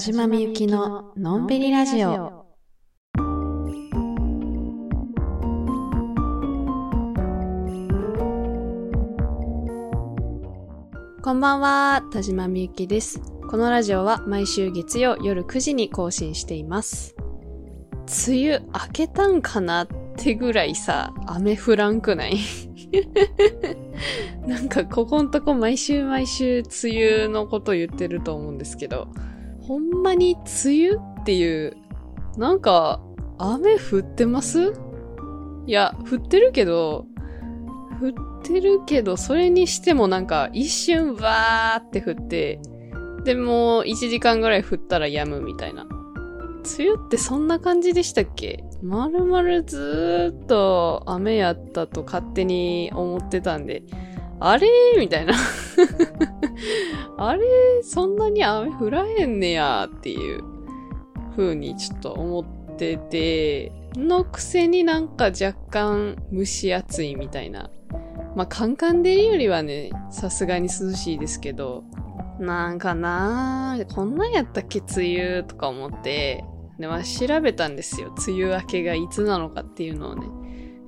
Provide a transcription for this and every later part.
島みゆきののんびりラジオ。こんばんは、田島みゆきです。このラジオは毎週月曜夜9時に更新しています。梅雨明けたんかなってぐらいさ、雨降らんくない？なんかここんとこ毎週毎週梅雨のこと言ってると思うんですけど、ほんまに梅雨っていう、なんか雨降ってます？いや、降ってるけど、降ってるけど、それにしてもなんか一瞬わーって降って、でも1時間ぐらい降ったら止むみたいな。梅雨ってそんな感じでしたっけ？まるまるずーっと雨やったと勝手に思ってたんで、あれーみたいな。あれそんなに雨降らへんねやっていう風にちょっと思ってて、のくせになんか若干蒸し暑いみたいな。まあ、カンカン照りよりはね、さすがに涼しいですけど、なんかなぁ、こんなんやったっけ梅雨とか思って、で、まあ、調べたんですよ。梅雨明けがいつなのかっていうのをね。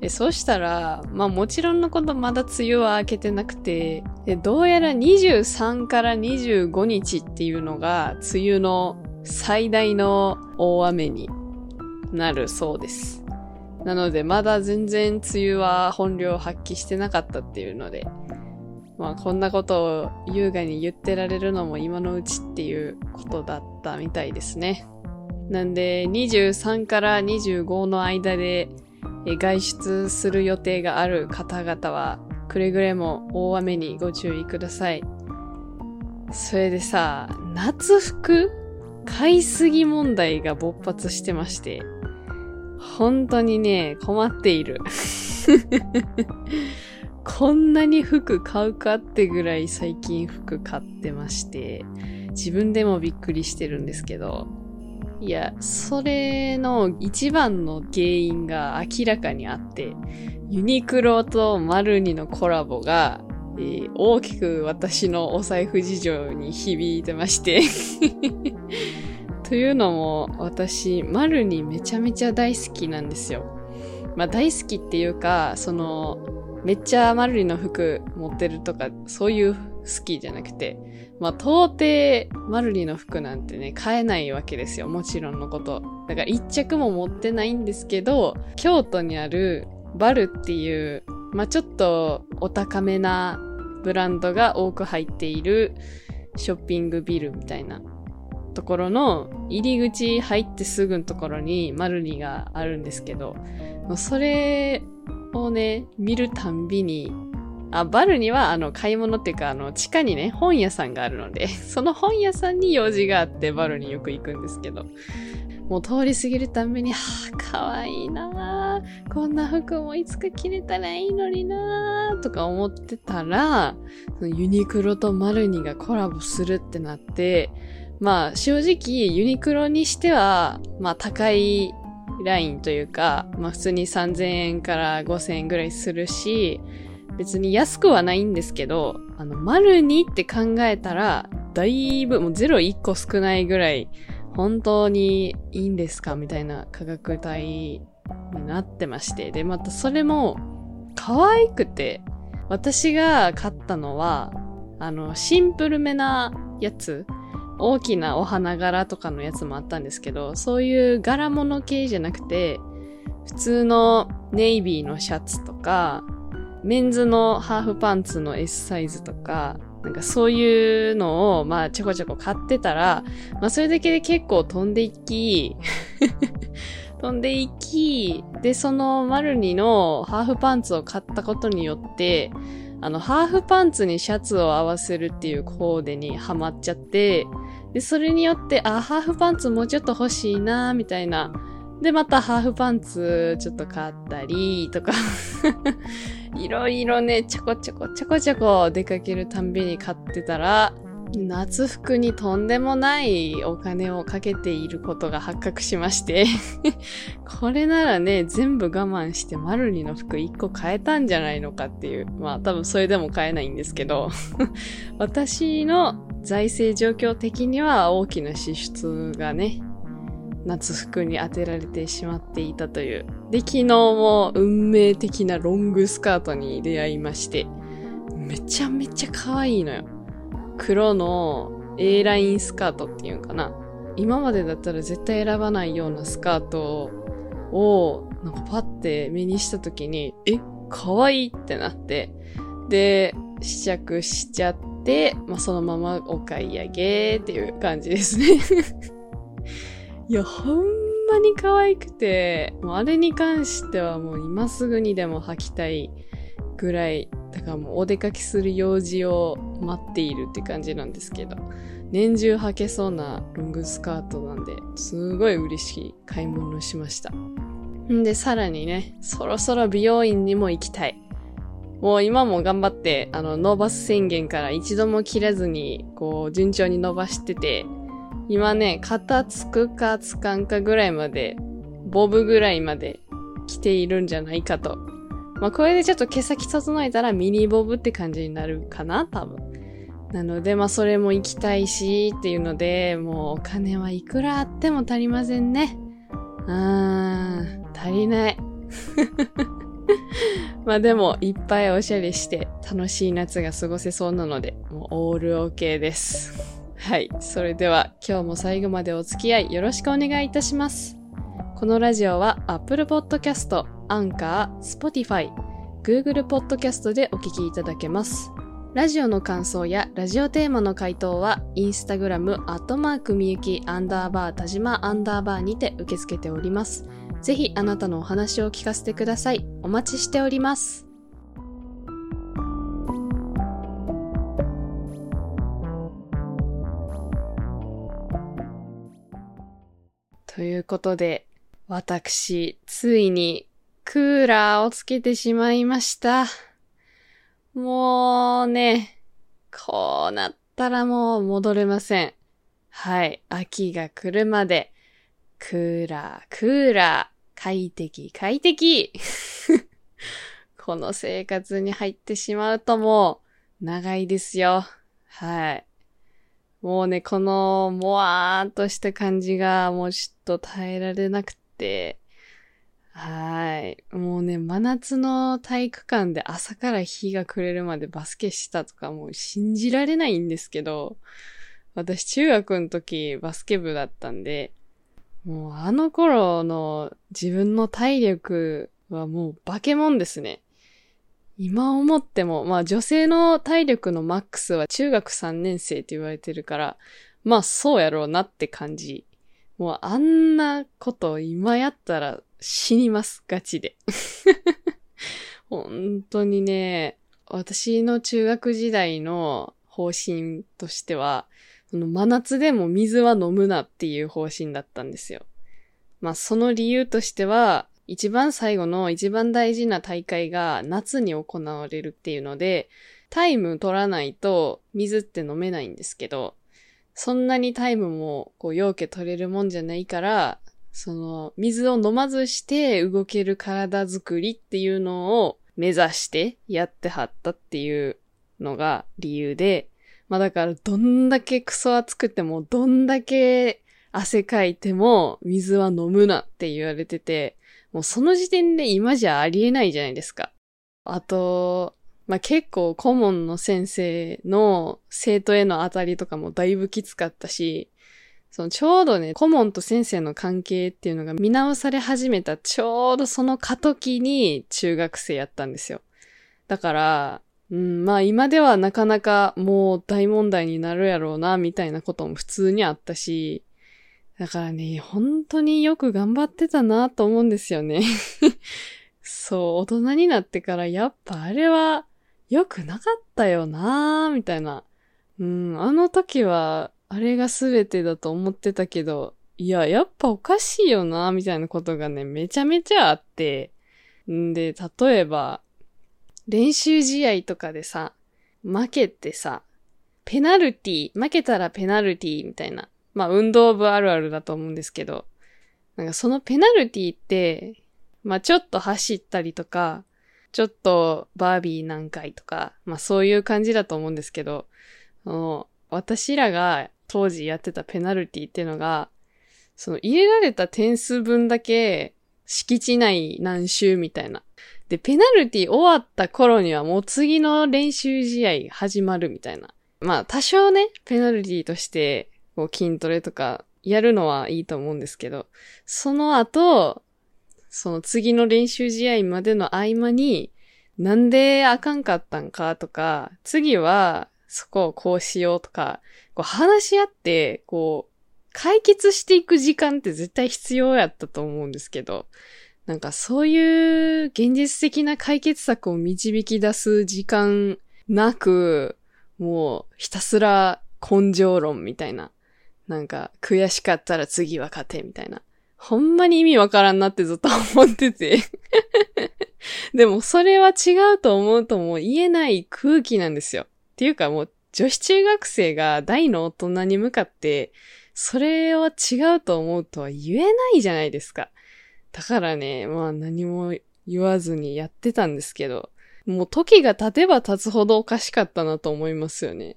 でそうしたら、まあもちろんのことまだ梅雨は明けてなくて、でどうやら23から25日っていうのが梅雨の最大の大雨になるそうです。なのでまだ全然梅雨は本領発揮してなかったっていうので、まあこんなことを優雅に言ってられるのも今のうちっていうことだったみたいですね。なんで23から25の間で外出する予定がある方々はくれぐれも大雨にご注意ください。それでさ、夏服？買いすぎ問題が勃発してまして、本当にね、困っている。こんなに服買うかってぐらい最近服買ってまして、自分でもびっくりしてるんですけど、いや、それの一番の原因が明らかにあって、ユニクロとマルニのコラボが、えー大きく私のお財布事情に響いてまして。というのも、私、マルニめちゃめちゃ大好きなんですよ。まあ大好きっていうか、その、めっちゃマルニの服持ってるとか、そういう好きじゃなくて、まあ、到底、マルリの服なんてね、買えないわけですよ。もちろんのこと。だから一着も持ってないんですけど、京都にあるバルっていう、まあ、ちょっとお高めなブランドが多く入っているショッピングビルみたいなところの入り口入ってすぐのところにマルリがあるんですけど、それをね、見るたんびにあ、バルには、あの、買い物っていうか、あの、地下にね、本屋さんがあるので、その本屋さんに用事があって、バルによく行くんですけど、もう通り過ぎるたんびに、はぁ、かわいいなぁ、こんな服もいつか着れたらいいのになぁ、とか思ってたら、そのユニクロとマルニがコラボするってなって、まあ、正直、ユニクロにしては、まあ、高いラインというか、まあ、普通に3000円から5000円ぐらいするし、別に安くはないんですけど、あの、丸にって考えたら、だいぶ、もう0 1個少ないぐらい、本当にいいんですかみたいな価格帯になってまして。で、またそれも、可愛くて、私が買ったのは、あの、シンプルめなやつ、大きなお花柄とかのやつもあったんですけど、そういう柄物系じゃなくて、普通のネイビーのシャツとか、メンズのハーフパンツの S サイズとか、なんかそういうのを、まあちょこちょこ買ってたら、まあそれだけで結構飛んでいき、飛んでいき、で、そのマルニのハーフパンツを買ったことによって、あの、ハーフパンツにシャツを合わせるっていうコーデにハマっちゃって、で、それによって、あ、ハーフパンツもうちょっと欲しいな、みたいな。で、またハーフパンツちょっと買ったり、とか。いろいろね、ちょこちょこちょこちょこ出かけるたんびに買ってたら、夏服にとんでもないお金をかけていることが発覚しまして これならね、全部我慢してマルニの服1個買えたんじゃないのかっていう。まあ多分それでも買えないんですけど 私の財政状況的には大きな支出がね、夏服に当てられてしまっていたという。で、昨日も運命的なロングスカートに出会いまして、めちゃめちゃ可愛いのよ。黒の A ラインスカートっていうかな。今までだったら絶対選ばないようなスカートを、なんかパッて目にした時に、え、可愛いってなって、で、試着しちゃって、まあ、そのままお買い上げっていう感じですねいや、ほんまに可愛くて、もうあれに関してはもう今すぐにでも履きたいぐらい、だからもうお出かけする用事を待っているって感じなんですけど、年中履けそうなロングスカートなんで、すごい嬉しい買い物をしました。んで、さらにね、そろそろ美容院にも行きたい。もう今も頑張って、あの、伸ばす宣言から一度も切らずに、こう、順調に伸ばしてて、今ね、肩つくかつかんかぐらいまで、ボブぐらいまで来ているんじゃないかと。まあ、これでちょっと毛先整えたらミニボブって感じになるかな多分。なので、まあ、それも行きたいし、っていうので、もうお金はいくらあっても足りませんね。うーん、足りない。まあでも、いっぱいおしゃれして楽しい夏が過ごせそうなので、もうオール OK です。はい。それでは今日も最後までお付き合いよろしくお願いいたします。このラジオは Apple Podcast、Anchor、Spotify、Google Podcast でお聞きいただけます。ラジオの感想やラジオテーマの回答は、インスタグラム、アットマークみゆき、アンダーバー、田島、アンダーバーにて受け付けております。ぜひあなたのお話を聞かせてください。お待ちしております。ということで、私、ついにクーラーをつけてしまいました。もうね、こうなったらもう戻れません。はい。秋が来るまで、クーラー、クーラー、快適、快適。この生活に入ってしまうともう、長いですよ。はい。もうね、この、もわーっとした感じが、もうちと耐えられなくて、はい。もうね、真夏の体育館で朝から日が暮れるまでバスケしたとかもう信じられないんですけど、私中学の時バスケ部だったんで、もうあの頃の自分の体力はもう化け物ですね。今思っても、まあ女性の体力のマックスは中学3年生って言われてるから、まあそうやろうなって感じ。もうあんなこと今やったら死にます、ガチで。本当にね、私の中学時代の方針としては、その真夏でも水は飲むなっていう方針だったんですよ。まあその理由としては、一番最後の一番大事な大会が夏に行われるっていうので、タイム取らないと水って飲めないんですけど、そんなにタイムもこう陽気取れるもんじゃないから、その水を飲まずして動ける体づくりっていうのを目指してやってはったっていうのが理由で、まあだからどんだけクソ暑くてもどんだけ汗かいても水は飲むなって言われてて、もうその時点で今じゃありえないじゃないですか。あと、まあ、結構顧問の先生の生徒への当たりとかもだいぶきつかったし、そのちょうどね、顧問と先生の関係っていうのが見直され始めたちょうどその過渡期に中学生やったんですよ。だから、うん、まあ今ではなかなかもう大問題になるやろうな、みたいなことも普通にあったし、だからね、本当によく頑張ってたなと思うんですよね。そう、大人になってからやっぱあれは良くなかったよなみたいな。うん、あの時はあれが全てだと思ってたけど、いや、やっぱおかしいよなみたいなことがね、めちゃめちゃあって。んで、例えば、練習試合とかでさ、負けてさ、ペナルティ、負けたらペナルティみたいな。まあ、運動部あるあるだと思うんですけど、なんかそのペナルティって、まあ、ちょっと走ったりとか、ちょっとバービー何回とか、まあそういう感じだと思うんですけど、私らが当時やってたペナルティっていうのが、その入れられた点数分だけ敷地内何周みたいな。で、ペナルティ終わった頃にはもう次の練習試合始まるみたいな。まあ多少ね、ペナルティとしてこう筋トレとかやるのはいいと思うんですけど、その後、その次の練習試合までの合間に、なんであかんかったんかとか、次はそこをこうしようとか、こう話し合って、こう、解決していく時間って絶対必要やったと思うんですけど、なんかそういう現実的な解決策を導き出す時間なく、もうひたすら根性論みたいな。なんか悔しかったら次は勝てみたいな。ほんまに意味わからんなってずっと思ってて でもそれは違うと思うともう言えない空気なんですよ。っていうかもう女子中学生が大の大人に向かって、それは違うと思うとは言えないじゃないですか。だからね、まあ何も言わずにやってたんですけど、もう時が経てば経つほどおかしかったなと思いますよね。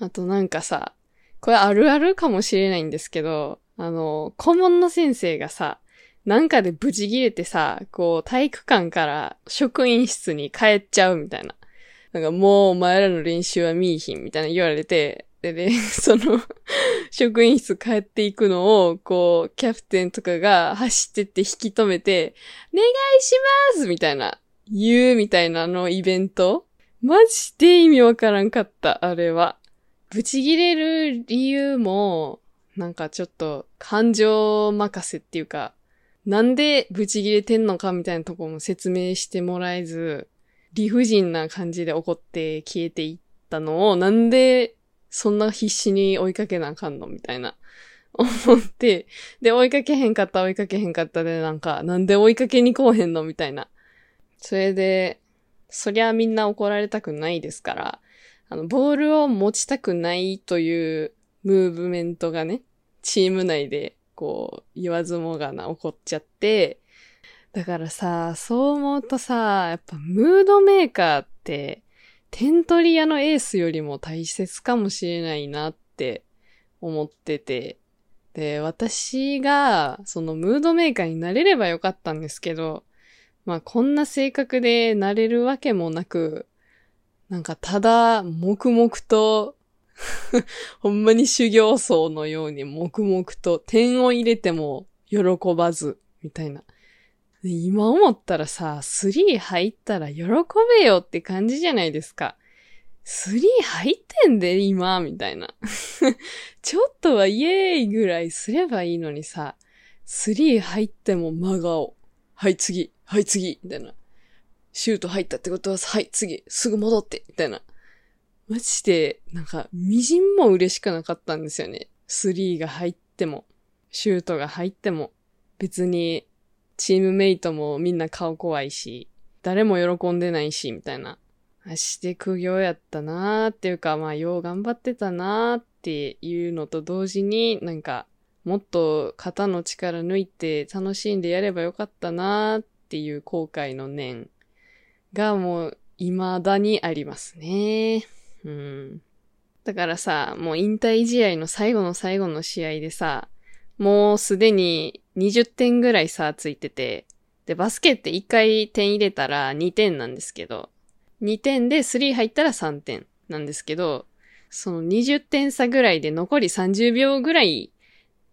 あとなんかさ、これあるあるかもしれないんですけど、あの、顧問の先生がさ、なんかでブチ切れてさ、こう、体育館から職員室に帰っちゃうみたいな。なんかもうお前らの練習は見いひんみたいな言われて、でね、その職員室帰っていくのを、こう、キャプテンとかが走ってって引き止めて、お願いしますみたいな、言うみたいなのイベントマジで意味わからんかった、あれは。ブチ切れる理由も、なんかちょっと感情任せっていうか、なんでブチ切れてんのかみたいなとこも説明してもらえず、理不尽な感じで怒って消えていったのを、なんでそんな必死に追いかけなあかんのみたいな。思って、で、追いかけへんかった追いかけへんかったで、なんか、なんで追いかけに来おへんのみたいな。それで、そりゃみんな怒られたくないですから、あの、ボールを持ちたくないというムーブメントがね、チーム内で、こう、言わずもがな起こっちゃって、だからさ、そう思うとさ、やっぱムードメーカーって、点取り屋のエースよりも大切かもしれないなって思ってて、で、私が、そのムードメーカーになれればよかったんですけど、まあこんな性格でなれるわけもなく、なんかただ、黙々と ほんまに修行僧のように黙々と点を入れても喜ばず、みたいな。今思ったらさ、3入ったら喜べよって感じじゃないですか。3入ってんで、今、みたいな。ちょっとはイエーイぐらいすればいいのにさ、3入っても真顔。はい、次。はい、次。みたいな。シュート入ったってことは、はい、次。すぐ戻って。みたいな。マジで、なんか、みじんも嬉しくなかったんですよね。3が入っても、シュートが入っても、別に、チームメイトもみんな顔怖いし、誰も喜んでないし、みたいな。して苦行やったなーっていうか、まあ、よう頑張ってたなーっていうのと同時に、なんか、もっと肩の力抜いて楽しんでやればよかったなーっていう後悔の念がもう未だにありますね。うん。だからさ、もう引退試合の最後の最後の試合でさ、もうすでに20点ぐらい差ついてて、で、バスケって1回点入れたら2点なんですけど、2点で3入ったら3点なんですけど、その20点差ぐらいで残り30秒ぐらい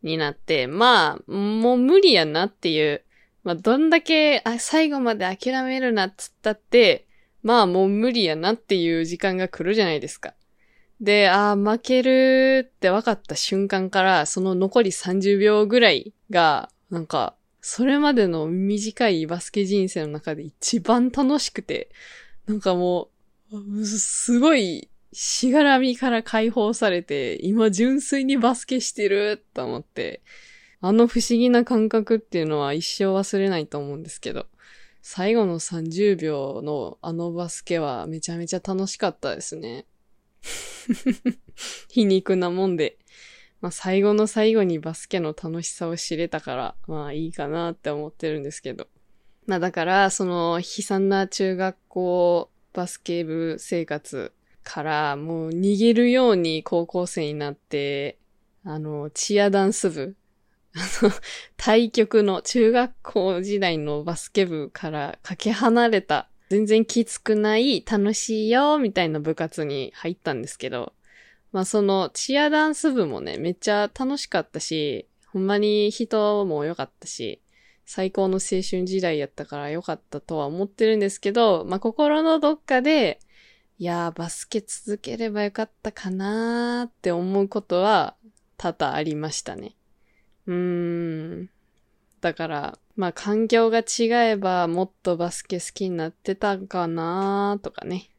になって、まあ、もう無理やなっていう、まあ、どんだけあ最後まで諦めるなっつったって、まあもう無理やなっていう時間が来るじゃないですか。で、ああ、負けるって分かった瞬間から、その残り30秒ぐらいが、なんか、それまでの短いバスケ人生の中で一番楽しくて、なんかもう、すごい、しがらみから解放されて、今純粋にバスケしてると思って、あの不思議な感覚っていうのは一生忘れないと思うんですけど。最後の30秒のあのバスケはめちゃめちゃ楽しかったですね。皮肉なもんで。まあ最後の最後にバスケの楽しさを知れたから、まあいいかなって思ってるんですけど。まあだから、その悲惨な中学校バスケ部生活からもう逃げるように高校生になって、あの、チアダンス部、あの、対局の中学校時代のバスケ部からかけ離れた、全然きつくない楽しいよ、みたいな部活に入ったんですけど、まあそのチアダンス部もね、めっちゃ楽しかったし、ほんまに人も良かったし、最高の青春時代やったから良かったとは思ってるんですけど、まあ心のどっかで、いやーバスケ続ければよかったかなーって思うことは多々ありましたね。うーん。だから、まあ環境が違えばもっとバスケ好きになってたかなーとかね。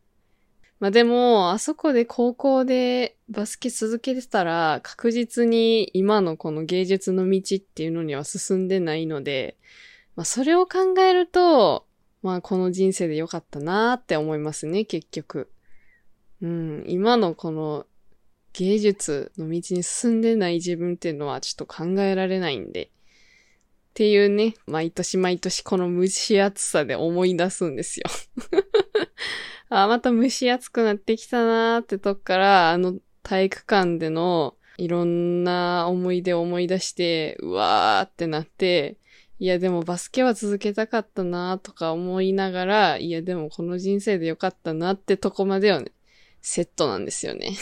まあでも、あそこで高校でバスケ続けてたら、確実に今のこの芸術の道っていうのには進んでないので、まあそれを考えると、まあこの人生で良かったなーって思いますね、結局。うん、今のこの芸術の道に進んでない自分っていうのはちょっと考えられないんで。っていうね、毎年毎年この蒸し暑さで思い出すんですよ あ、また蒸し暑くなってきたなーってとこから、あの体育館でのいろんな思い出を思い出して、うわーってなって、いやでもバスケは続けたかったなーとか思いながら、いやでもこの人生でよかったなってとこまではね、セットなんですよね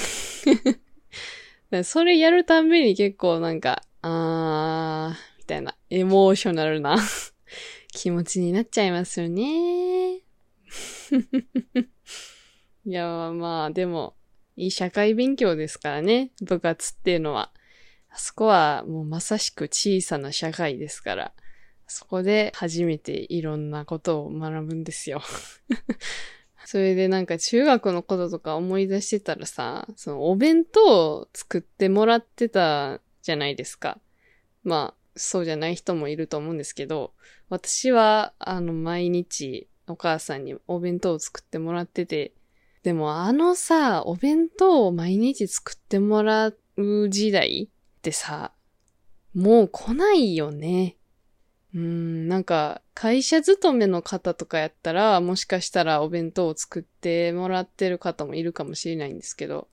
それやるたんびに結構なんか、あー、みたいな、エモーショナルな 気持ちになっちゃいますよね。いや、まあ、でも、いい社会勉強ですからね、部活っていうのは。あそこはもうまさしく小さな社会ですから、そこで初めていろんなことを学ぶんですよ。それでなんか中学のこととか思い出してたらさ、そのお弁当を作ってもらってたじゃないですか。まあ、そうじゃない人もいると思うんですけど、私はあの毎日お母さんにお弁当を作ってもらってて、でもあのさ、お弁当を毎日作ってもらう時代ってさ、もう来ないよね。うん、なんか、会社勤めの方とかやったら、もしかしたらお弁当を作ってもらってる方もいるかもしれないんですけど、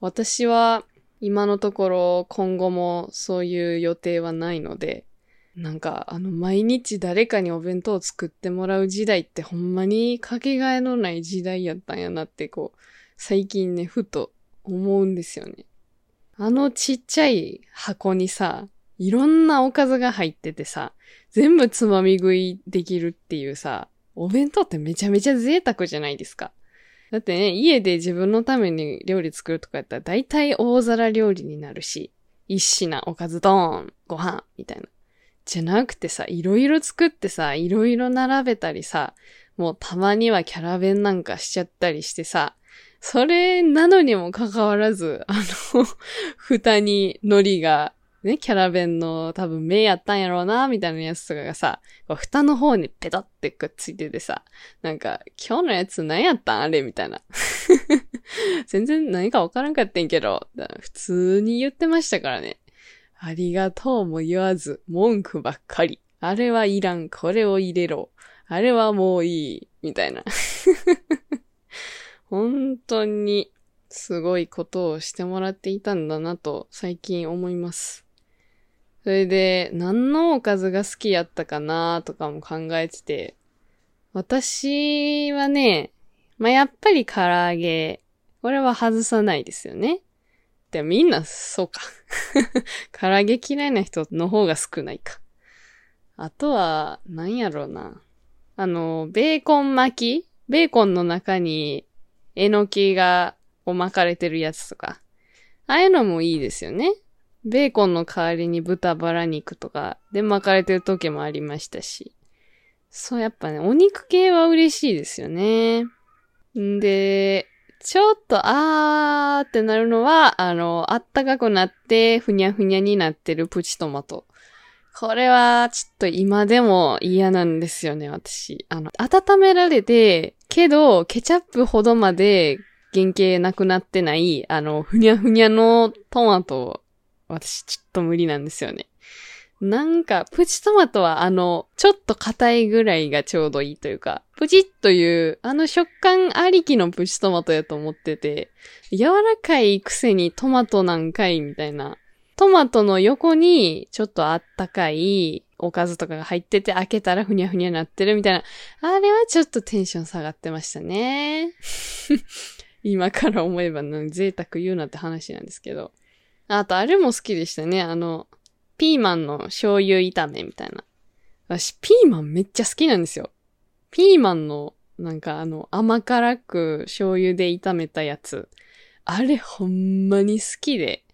私は今のところ今後もそういう予定はないので、なんか、あの、毎日誰かにお弁当を作ってもらう時代ってほんまにかけがえのない時代やったんやなって、こう、最近ね、ふと思うんですよね。あのちっちゃい箱にさ、いろんなおかずが入っててさ、全部つまみ食いできるっていうさ、お弁当ってめちゃめちゃ贅沢じゃないですか。だってね、家で自分のために料理作るとかやったら大体大皿料理になるし、一品おかずドーン、ご飯、みたいな。じゃなくてさ、いろいろ作ってさ、いろいろ並べたりさ、もうたまにはキャラ弁なんかしちゃったりしてさ、それなのにもかかわらず、あの 蓋に海苔がね、キャラ弁の多分目やったんやろうな、みたいなやつとかがさ、こう蓋の方にペトってくっついててさ、なんか、今日のやつ何やったんあれみたいな。全然何かわからんかったんけど、普通に言ってましたからね。ありがとうも言わず、文句ばっかり。あれはいらん、これを入れろ。あれはもういい、みたいな。本当に、すごいことをしてもらっていたんだなと最近思います。それで、何のおかずが好きやったかなとかも考えてて、私はね、まあ、やっぱり唐揚げ。これは外さないですよね。でみんなそうか。唐揚げ嫌いな人の方が少ないか。あとは、何やろうな。あの、ベーコン巻き？ベーコンの中に、えのきが、を巻かれてるやつとか。ああいうのもいいですよね。ベーコンの代わりに豚バラ肉とかで巻かれてる時もありましたし。そう、やっぱね、お肉系は嬉しいですよね。んで、ちょっとあーってなるのは、あの、あったかくなってふにゃふにゃになってるプチトマト。これは、ちょっと今でも嫌なんですよね、私。あの、温められて、けど、ケチャップほどまで原型なくなってない、あの、ふにゃふにゃのトマト、私ちょっと無理なんですよね。なんか、プチトマトはあの、ちょっと硬いぐらいがちょうどいいというか、プチッという、あの食感ありきのプチトマトやと思ってて、柔らかいくせにトマトなんかいみたいな。トマトの横にちょっとあったかいおかずとかが入ってて開けたらふにゃふにゃなってるみたいな。あれはちょっとテンション下がってましたね。今から思えば贅沢言うなって話なんですけど。あとあれも好きでしたね。あの、ピーマンの醤油炒めみたいな。私、ピーマンめっちゃ好きなんですよ。ピーマンの、なんかあの、甘辛く醤油で炒めたやつ。あれほんまに好きで。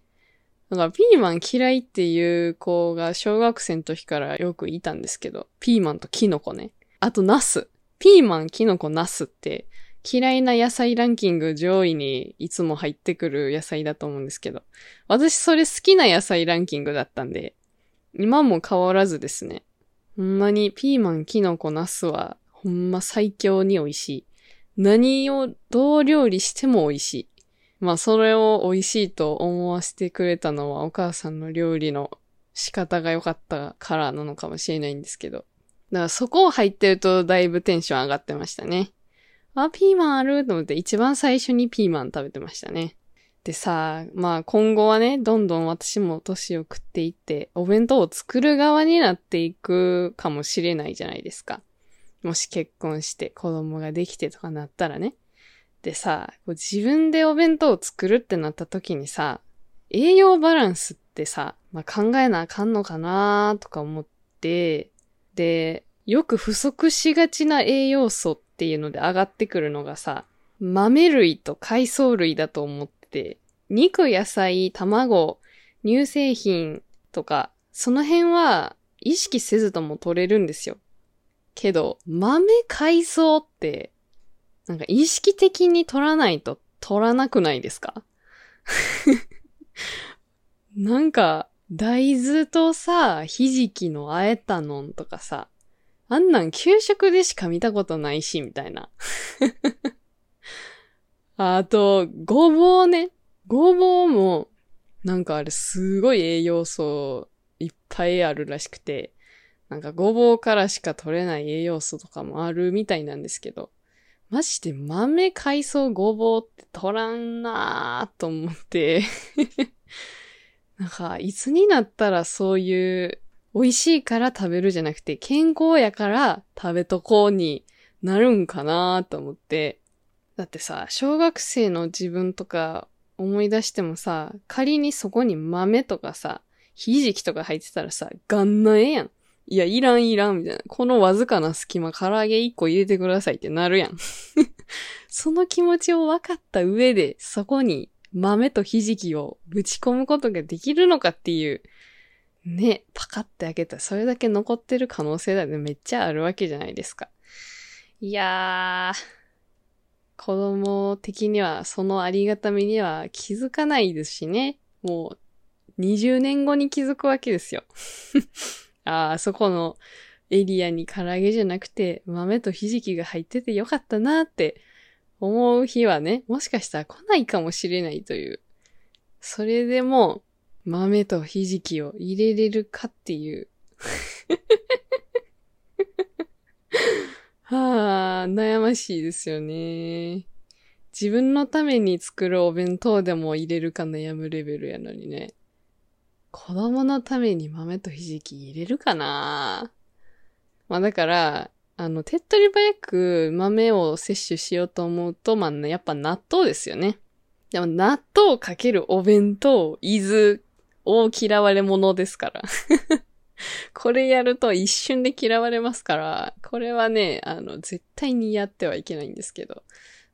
だからピーマン嫌いっていう子が小学生の時からよくいたんですけど、ピーマンとキノコね。あとナス。ピーマン、キノコ、ナスって嫌いな野菜ランキング上位にいつも入ってくる野菜だと思うんですけど、私それ好きな野菜ランキングだったんで、今も変わらずですね。ほんまにピーマン、キノコ、ナスはほんま最強に美味しい。何をどう料理しても美味しい。まあそれを美味しいと思わせてくれたのはお母さんの料理の仕方が良かったからなのかもしれないんですけど。だからそこを入ってるとだいぶテンション上がってましたね。あ、ピーマンある？と思って一番最初にピーマン食べてましたね。でさ、まあ今後はね、どんどん私も年を食っていって、お弁当を作る側になっていくかもしれないじゃないですか。もし結婚して子供ができてとかなったらね。でさ、こう自分でお弁当を作るってなった時にさ、栄養バランスってさ、まあ、考えなあかんのかなとか思って、で、よく不足しがちな栄養素っっていうので上がってくるのがさ、豆類と海藻類だと思ってて、肉、野菜、卵、乳製品とか、その辺は意識せずとも取れるんですよ。けど、豆、海藻って、なんか意識的に取らないと取らなくないですか？なんか、大豆とさ、ひじきのあえたのんとかさ、あんなん給食でしか見たことないし、みたいな。あと、ごぼうね。ごぼうも、なんかあれすごい栄養素いっぱいあるらしくて、なんかごぼうからしか取れない栄養素とかもあるみたいなんですけど、マジで豆、海藻、ごぼうって取らんなーと思って、なんか、いつになったらそういう、美味しいから食べるじゃなくて、健康やから食べとこうになるんかなと思って。だってさ、小学生の自分とか思い出してもさ、仮にそこに豆とかさ、ひじきとか入ってたらさ、がんなえやん。いや、いらんいらん、みたいな。このわずかな隙間、唐揚げ1個入れてくださいってなるやん。その気持ちを分かった上で、そこに豆とひじきをぶち込むことができるのかっていう、ね、パカって開けたらそれだけ残ってる可能性だってめっちゃあるわけじゃないですか。いやー、子供的にはそのありがたみには気づかないですしね。もう20年後に気づくわけですよ。ああ、そこのエリアに唐揚げじゃなくて豆とひじきが入っててよかったなって思う日はね、もしかしたら来ないかもしれないという。それでも豆とひじきを入れれるかっていう。はあ、悩ましいですよね。自分のために作るお弁当でも入れるか悩むレベルやのにね。子供のために豆とひじき入れるかなまあだから、あの、手っ取り早く豆を摂取しようと思うと、まあ、ねやっぱ納豆ですよね。でも納豆かけるお弁当、伊豆、大嫌われ者ですから。これやると一瞬で嫌われますから、これはね、あの、絶対にやってはいけないんですけど。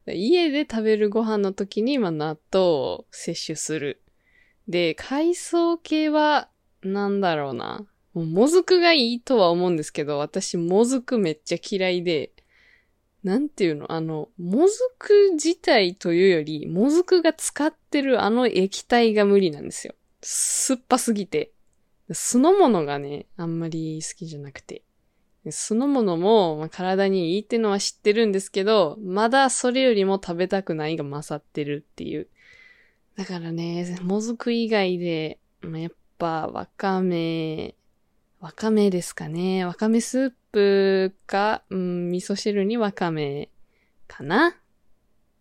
家で食べるご飯の時に、まあ、納豆を摂取する。で、海藻系は、なんだろうな。もうもずくがいいとは思うんですけど、私、もずくめっちゃ嫌いで、なんていうの？あの、もずく自体というより、もずくが使ってるあの液体が無理なんですよ。酸っぱすぎて。酢の物がね、あんまり好きじゃなくて。そのものも、まあ、体にいいってのは知ってるんですけど、まだそれよりも食べたくないが勝ってるっていう。だからね、もずく以外で、まあ、やっぱわかめ、わかめですかね。わかめスープか、うん、味噌汁にわかめかな。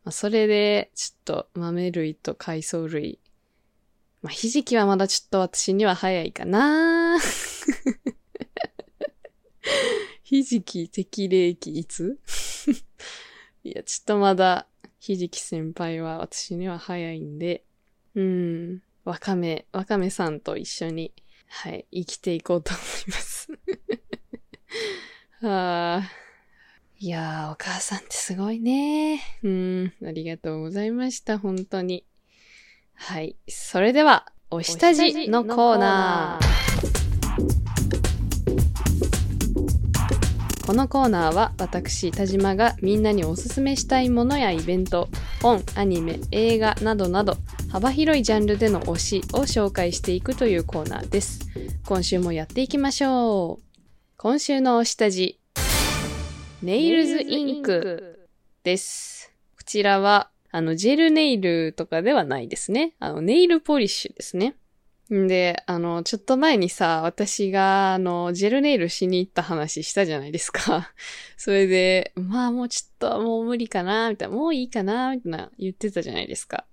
まあ、それで、ちょっと豆類と海藻類。まあ、ひじきはまだちょっと私には早いかな。ひじき適齢期いつ？いや、ちょっとまだ、ひじき先輩は私には早いんで、うん、わかめ、わかめさんと一緒に、はい、生きていこうと思います はあ。いやー、お母さんってすごいね。うん、ありがとうございました、本当に。はい。それでは、お下地のコーナー。このコーナーは私田島がみんなにおすすめしたいものやイベント本アニメ映画などなど幅広いジャンルでの推しを紹介していくというコーナーです今週もやっていきましょう今週の推した字ネイルズインクですこちらはあのジェルネイルとかではないですねあのネイルポリッシュですねんで、あの、ちょっと前にさ、私が、あの、ジェルネイルしに行った話したじゃないですか。それで、まあもうちょっともう無理かな、みたいな、もういいかな、みたいな言ってたじゃないですか。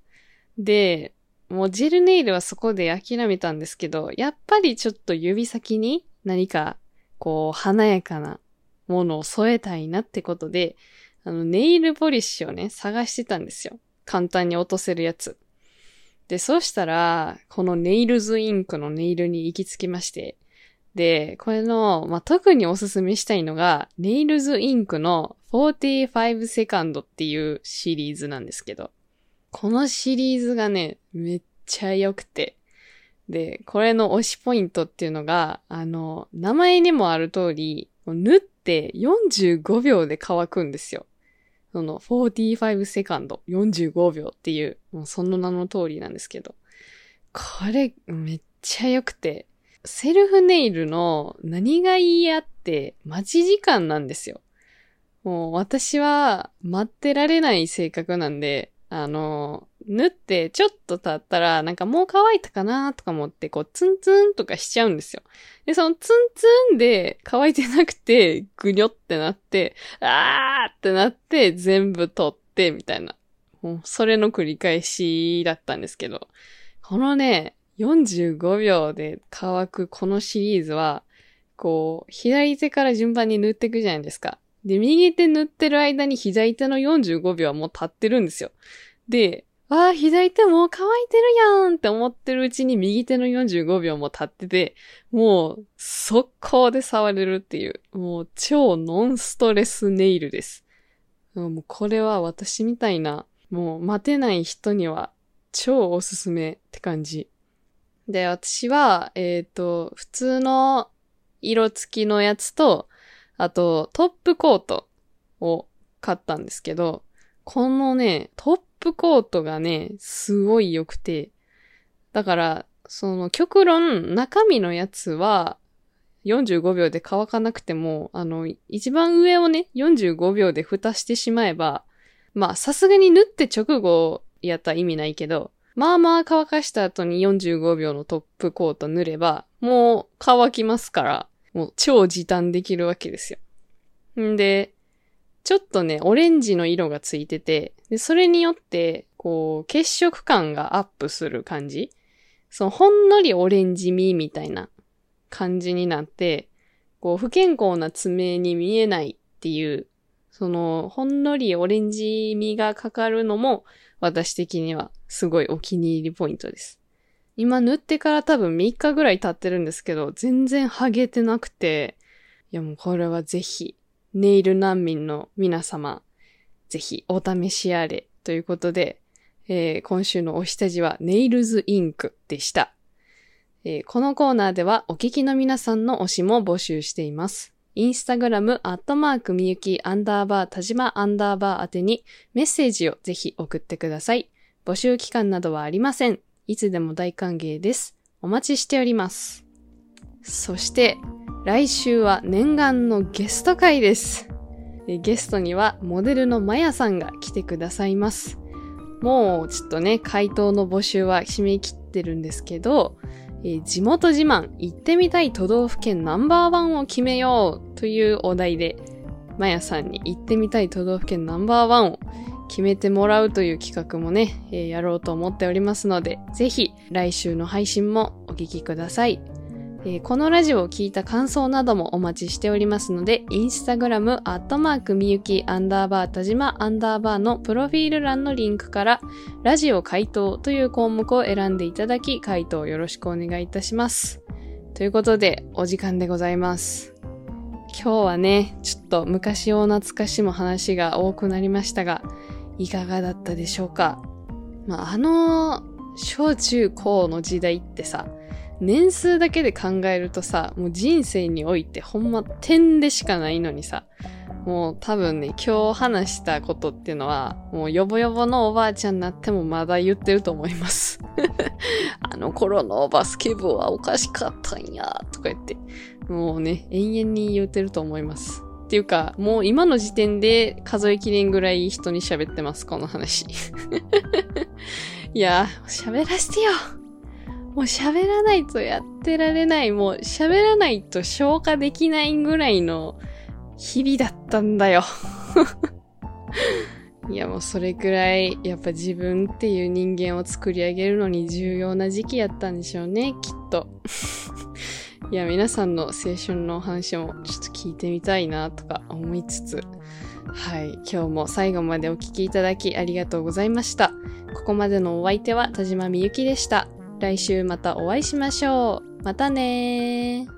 で、もうジェルネイルはそこで諦めたんですけど、やっぱりちょっと指先に何か、こう、華やかなものを添えたいなってことで、あの、ネイルポリッシュをね、探してたんですよ。簡単に落とせるやつ。で、そうしたら、このネイルズインクのネイルに行き着きまして、で、これの、まあ、特におすすめしたいのが、ネイルズインクの45セカンドっていうシリーズなんですけど、このシリーズがね、めっちゃ良くて、で、これの推しポイントっていうのが、あの、名前にもある通り、縫って45秒で乾くんですよ。その45セカンド、45秒っていう、もうその名の通りなんですけど、これめっちゃ良くて、セルフネイルの何がいいやって待ち時間なんですよ。もう私は待ってられない性格なんで、あの、縫ってちょっと経ったら、なんかもう乾いたかなとか思って、こう、ツンツンとかしちゃうんですよ。で、そのツンツンで乾いてなくて、ぐにょってなって、あーってなって、全部取って、みたいな。もう、それの繰り返しだったんですけど、このね、45秒で乾くこのシリーズは、こう、左手から順番に塗っていくじゃないですか。で、右手塗ってる間に左手の45秒はもう経ってるんですよ。で、わあ、左手もう乾いてるやんって思ってるうちに右手の45秒も経ってて、もう速攻で触れるっていう、もう超ノンストレスネイルです。もうこれは私みたいな、もう待てない人には超おすすめって感じ。で、私は、えっ、ー、と、普通の色付きのやつと、あと、トップコートを買ったんですけど、このね、トップコートがね、すごい良くて、だから、その極論、中身のやつは、45秒で乾かなくても、あの、一番上をね、45秒で蓋してしまえば、まあ、さすがに縫って直後やったら意味ないけど、まあまあ乾かした後に45秒のトップコート塗れば、もう乾きますから、もう超時短できるわけですよ。んで、ちょっとね、オレンジの色がついてて、で、それによって、こう、血色感がアップする感じその、ほんのりオレンジ味みたいな感じになって、こう、不健康な爪に見えないっていう、その、ほんのりオレンジ味がかかるのも、私的にはすごいお気に入りポイントです。今塗ってから多分3日ぐらい経ってるんですけど、全然ハゲてなくて、いやもうこれはぜひ、ネイル難民の皆様、ぜひお試しあれということで、えー、今週のお下地はネイルズインクでした、えー、このコーナーではお聞きの皆さんの推しも募集しています。インスタグラム、アットマークみゆき、アンダーバー、田島アンダーバー宛てにメッセージをぜひ送ってください。募集期間などはありません。いつでも大歓迎です。お待ちしております。そして、来週は念願のゲスト会です。ゲストにはモデルのまやさんが来てくださいます。もうちょっとね、回答の募集は締め切ってるんですけど、えー地元自慢行ってみたい都道府県ナンバーワンを決めようというお題で、まやさんに行ってみたい都道府県ナンバーワンを決めてもらうという企画もね、えーやろうと思っておりますので、ぜひ来週の配信もお聞きください。えーこのラジオを聞いた感想などもお待ちしておりますので、インスタグラム、アットマークみゆき、アンダーバー、田島、アンダーバーのプロフィール欄のリンクから、ラジオ回答という項目を選んでいただき、回答よろしくお願いいたします。ということで、お時間でございます。今日はね、ちょっと昔を懐かしむ話が多くなりましたが、いかがだったでしょうか？まあ、あの、小中高の時代ってさ、年数だけで考えるとさ、もう人生においてほんま点でしかないのにさ、もう多分ね、今日話したことっていうのは、もうヨボヨボのおばあちゃんになってもまだ言ってると思います。あの頃のバスケ部はおかしかったんや、とか言って、もうね、永遠に言ってると思います。っていうか、もう今の時点で数えきれんぐらい人に喋ってます、この話。いや、喋らせてよもう喋らないとやってられない。もう喋らないと消化できないぐらいの日々だったんだよ。いやもうそれくらいやっぱ自分っていう人間を作り上げるのに重要な時期やったんでしょうね、きっと。いや、皆さんの青春の話もちょっと聞いてみたいなとか思いつつ、はい、今日も最後までお聞きいただきありがとうございました。ここまでのお相手は田島みゆきでした。来週またお会いしましょう。またねー。